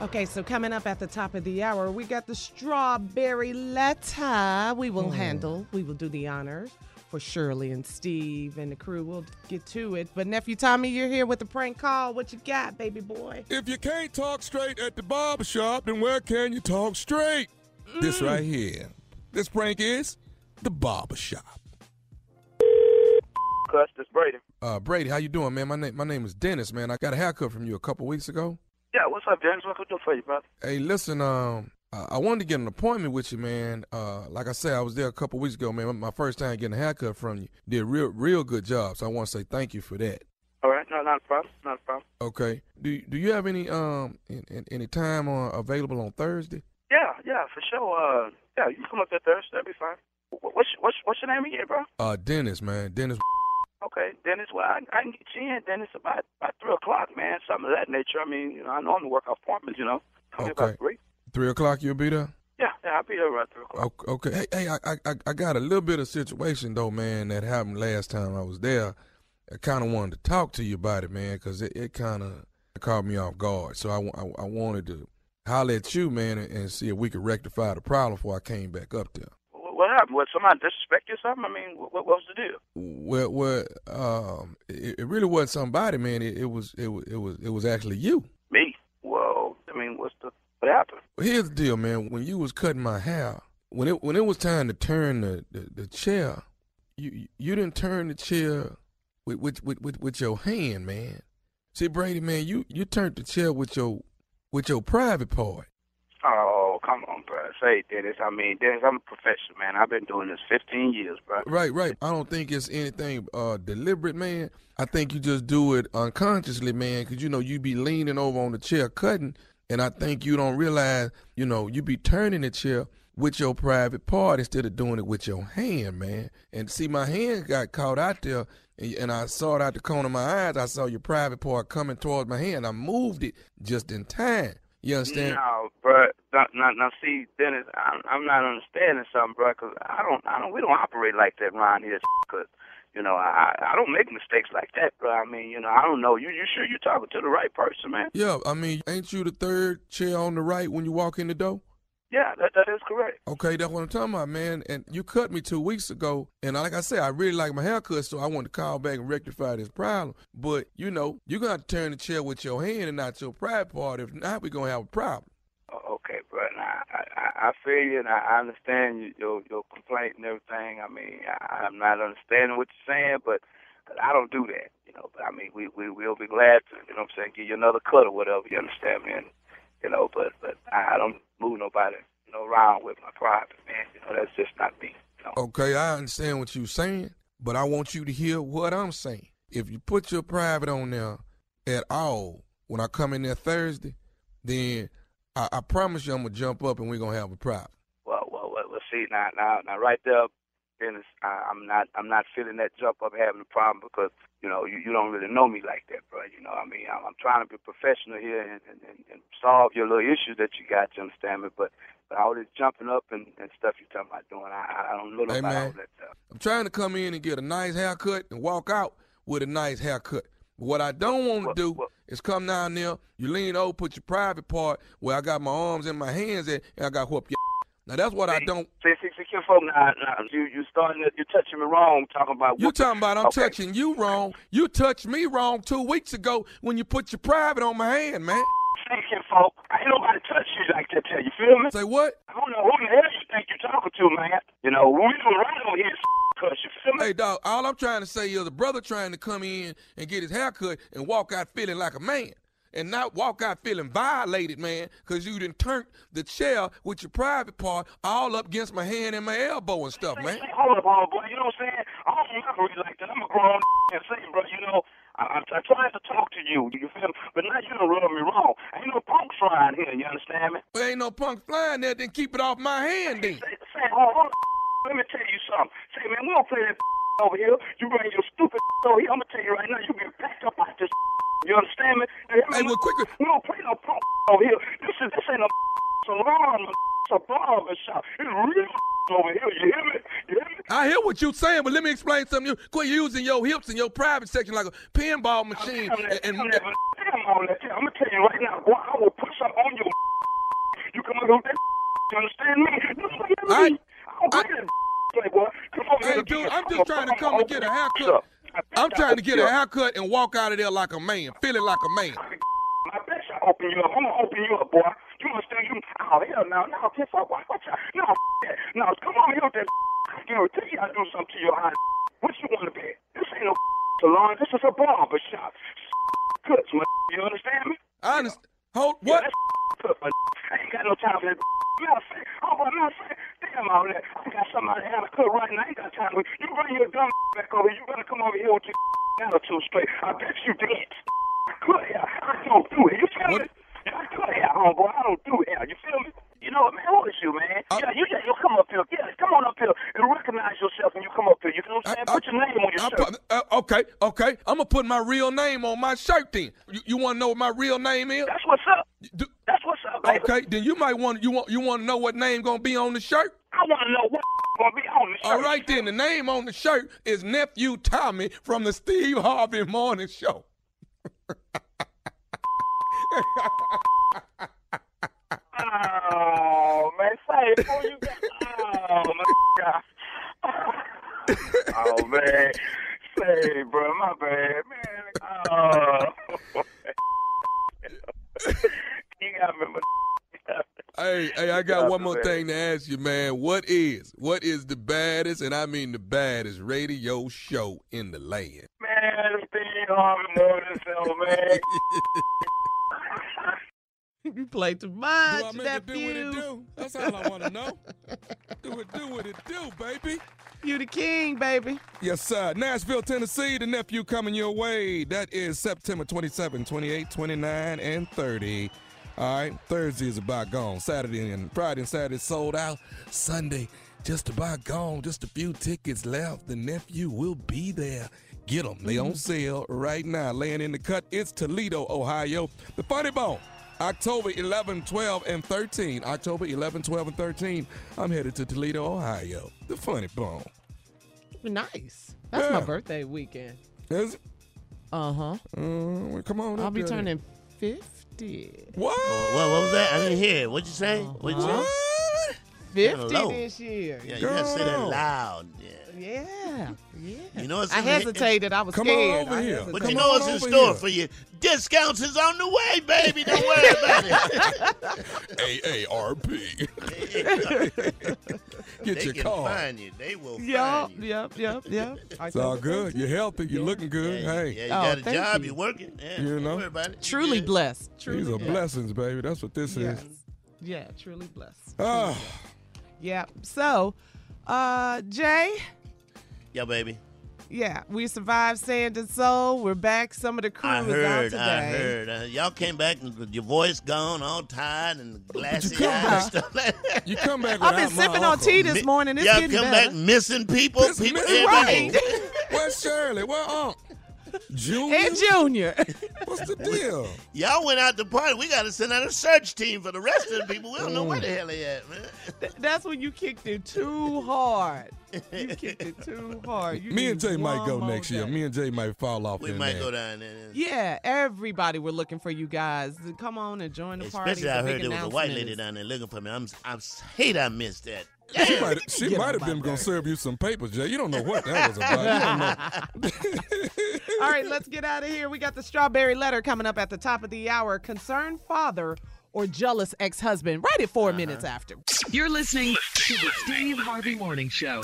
Okay, so coming up at the top of the hour, we got the strawberry letter. We will handle, we will do the honors for Shirley and Steve and the crew. We'll get to it. But nephew Tommy, you're here with the prank call. What you got, baby boy? If you can't talk straight at the barber shop, then where can you talk straight? This right here. This prank is the barber shop. Cuss, this Brady. Uh, Brady, how you doing, man? My name my name is Dennis, man. I got a haircut from you a couple weeks ago. Yeah, what's up, Dennis? What can I do for you, brother? Hey, listen, um, I wanted to get an appointment with you, man. Uh, like I said, I was there a couple weeks ago, man. My first time getting a haircut from you. Did a real, real good job. So I want to say thank you for that. All right, no, not a problem, not a problem. Okay. Do Do you have any um in, in, any time uh, available on Thursday? Yeah, yeah, for sure. Uh, yeah, you can come up there Thursday. That'd be fine. What's what's what's your name again, bro? Uh, Dennis, man. Dennis. Dennis. Well, I, I can get you in, Dennis, about about three o'clock, man. Something of that nature. I mean, you know, I normally work out appointments, you know. Okay. about three. Three o'clock. You'll be there. Yeah, yeah, I'll be there about three o'clock. Okay. Hey, hey, I, I, I got a little bit of situation though, man, that happened last time I was there. I kind of wanted to talk to you about it, man, because it, it kind of caught me off guard. So I, I, I wanted to holler at you, man, and, and see if we could rectify the problem before I came back up there. What, happened? What somebody disrespect you or something? I mean, what, what was the deal? Well, well, um, it, it really wasn't somebody, man. It, it was, it was, it was, it was actually you. Me? Well, I mean, what's the what happened? Well, here's the deal, man. When you was cutting my hair, when it when it was time to turn the, the, the chair, you you didn't turn the chair with with, with with with your hand, man. See, Brady, man, you you turned the chair with your with your private part. Oh, come on, bro. Say, Dennis. I mean, Dennis, I'm a professional, man. I've been doing this 15 years, bro. Right, right. I don't think it's anything uh deliberate, man. I think you just do it unconsciously, man, because you know you be leaning over on the chair cutting, and I think you don't realize, you know, you be turning the chair with your private part instead of doing it with your hand, man. And see, my hand got caught out there, and, and I saw it out the corner of my eyes. I saw your private part coming towards my hand. I moved it just in time. You understand? No, bro. Now, now, now see, Dennis, I'm, I'm not understanding something, bro. Cause I don't, I don't, we don't operate like that around here. Cause you know, I, I don't make mistakes like that, bro. I mean, you know, I don't know. You, you sure you're talking to the right person, man? Yeah, I mean, ain't you the third chair on the right when you walk in the door? Yeah, that, that is correct. Okay, that's what I'm talking about, man. And you cut me two weeks ago, and like I said, I really like my haircut, so I want to call back and rectify this problem. But you know, you're gonna have to turn the chair with your hand and not your pride part. If not, we're gonna have a problem. O- Okay, bro. Now, I, I, feel you, and I, understand you, your your complaint and everything. I mean, I, I'm not understanding what you're saying, but I don't do that, you know. But I mean, we we will be glad to, you know, what I'm saying, give you another cut or whatever. You understand, man? You know, but but I, I don't move nobody, you know, around with my private, man. You know, that's just not me. You know? Okay, I understand what you're saying, but I want you to hear what I'm saying. If you put your private on there at all when I come in there Thursday, then I, I promise you I'm gonna jump up and we're gonna have a problem. Well, well, well, well see now, now, now, right there, Dennis, I, I'm not, I'm not feeling that jump up having a problem because you know you, you don't really know me like that, bro. You know, I mean, I'm, I'm trying to be professional here and, and, and, and solve your little issues that you got. You understand me? But, but all this jumping up and, and stuff you're talking about doing, I, I don't know Hey, about man. all that stuff. I'm trying to come in and get a nice haircut and walk out with a nice haircut. What I don't want to do well- is come down there, you lean over, put your private part where I got my arms and my hands at, and I got whoop your. Now that's what I don't. See, see, see, folk, now, now, you, you starting, to, you're touching me wrong, talking about. You what- talking about I'm Okay. touching you wrong? You touched me wrong two weeks ago when you put your private on my hand, man. Kim folk, ain't nobody touch you like that. Tell you feel me? Say what? I don't know who the hell you think you're talking to, man. You know, we do right on here, cause you feel me? Hey dog, all I'm trying to say is a brother trying to come in and get his haircut and walk out feeling like a man. And not walk out feeling violated, man, because you didn't turn the chair with your private part all up against my hand and my elbow and stuff, man. Hold up, hold up, boy. You know what I'm saying? I don't operate like that. I'm a grown and say, bro, you know, I, I, I tried to talk to you, you feel me? But now you done rub me wrong. Ain't no punk flying here, you understand me? There ain't no punk flying there, then keep it off my hand then. Say, say hold on. Let me tell you something. Say, man, we don't play that over here. You bring your stupid over here. I'm to tell you right now, you get backed up out this You understand me? Me? Hey, well, quicker. We don't play no punk over here. This is this ain't a salon. It's a barber shop. It's real over here. You hear me? You hear me? I hear what you're saying, but let me explain something. You quit using your hips and your private section like a pinball machine. I'm I'm gonna tell you right now, boy, I will put something on you. You come up with that. You understand me? I'm hey, dude, I'm just trying to come and get a haircut. I'm trying to get a haircut and walk out of there like a man, feeling like a man. I bet I open you up. I'm gonna open you up, boy. You understand? You, oh hell no, no, kiss up, watch out, no, no, come on here with that. Tell you I do something to your hot. What you want to be? This ain't no salon. This is a barber shop. Cuts, man. You understand me? I understand. Hold Yeah, what? cut, man. I ain't got no time for that. Matter of fact, oh, but matter of fact, damn all that. I got somebody out of cut right now. I ain't got time for you. Bring your dumb back over. You better come over here with your attitude straight. I bet you did. I cut hair. I don't do it. You feel What? me? I cut hair, homeboy. I don't do hair. You feel me? You know what, man? What is you, man? I- yeah, you just you come up here. Yeah, come on up here and recognize yourself when you come up here. You know what I'm saying? I- Put your name on your I shirt. put- uh, okay, okay. I'm gonna put my real name on my shirt then. You, you want to know what my real name is? That's what's up. Do- That's what's up, baby. okay, then you might want you want you want to know what name gonna be on the shirt. I want to know what gonna be on the shirt. All right, then the name on the shirt is nephew Tommy from the Steve Harvey Morning Show. Oh say before you. Oh my god. Oh man, say, bro, my bad, man. Oh. you got me. Hey, hey, I got one more thing to ask you, man. What is what is the baddest, and I mean the baddest radio show in the land? Man, Steve Harvey Morning Show, man. you play too Do much, I make it do nephew. what it do? That's all I want to know. do it do what it do, baby. You the king, baby. Yes, sir. Nashville, Tennessee, the nephew coming your way. That is September 27, 28, 29, and 30. All right, Thursday is about gone. Saturday and Friday and Saturday sold out. Sunday just about gone. Just a few tickets left. The nephew will be there. Get them. They on mm. sale right now. Laying in the cut, it's Toledo, Ohio. The Funny Bone. October 11, 12, and 13. October 11, 12, and 13. I'm headed to Toledo, Ohio. The Funny Bone. Nice. That's my birthday weekend. Is it? Uh huh. Uh, come on. I'll up be there. turning 50. What? What, what was that? I didn't hear it. What'd you say? What'd you say? What? 50 this year. Yeah, you gotta say that loud. Yeah. Yeah. Yeah. You know what's I in the- hesitated. I was Come on scared. over I here. hesitated. But Come you know what's in over store here. for you. Discounts is on the way, baby. Don't worry about it. AARP. Get they your can card. find you. They will Yup, find you. yup, yup, yup. It's all good. You're healthy. You're looking good. Yeah, hey, yeah, you Oh, got a thank job. you. are working. Yeah, You don't know. worry about it. You Truly good. blessed. Truly these are blessed. blessings, baby. That's what this Yes. is. Yeah, truly blessed. Ah, Yeah. So, uh, Jay, Yeah, baby. yeah, we survived Sand and Soul. We're back. Some of the crew I is out heard. today. I heard. Uh, y'all came back and with your voice gone, all tired and glassy come eyed and stuff like that. you come back I've been my sipping on tea this morning. It's y'all come better. back missing people. Miss- people miss- Right. Where's Shirley? Where Unc? Junior? and Junior. What's the deal? Y'all went out to party. We got to send out a search team for the rest of the people. We don't know where the mm. hell they at, man. That's when you kicked it too hard. You kicked it too hard. You Me and Jay might go more next year. Me and Jay might fall off We in might there. go down there. Yeah, everybody were looking for you guys. Come on and join the party. Especially, I heard there was a white lady down there looking for me. I'm, I'm hate I missed that. She might, she might have my been going to serve you some papers, Jay. You don't know what that was about. Don't know. All right, let's get out of here. We got the strawberry letter coming up at the top of the hour. Concerned father or jealous ex husband, right at 4 uh-huh. minutes after. You're listening to the Steve Harvey Morning Show.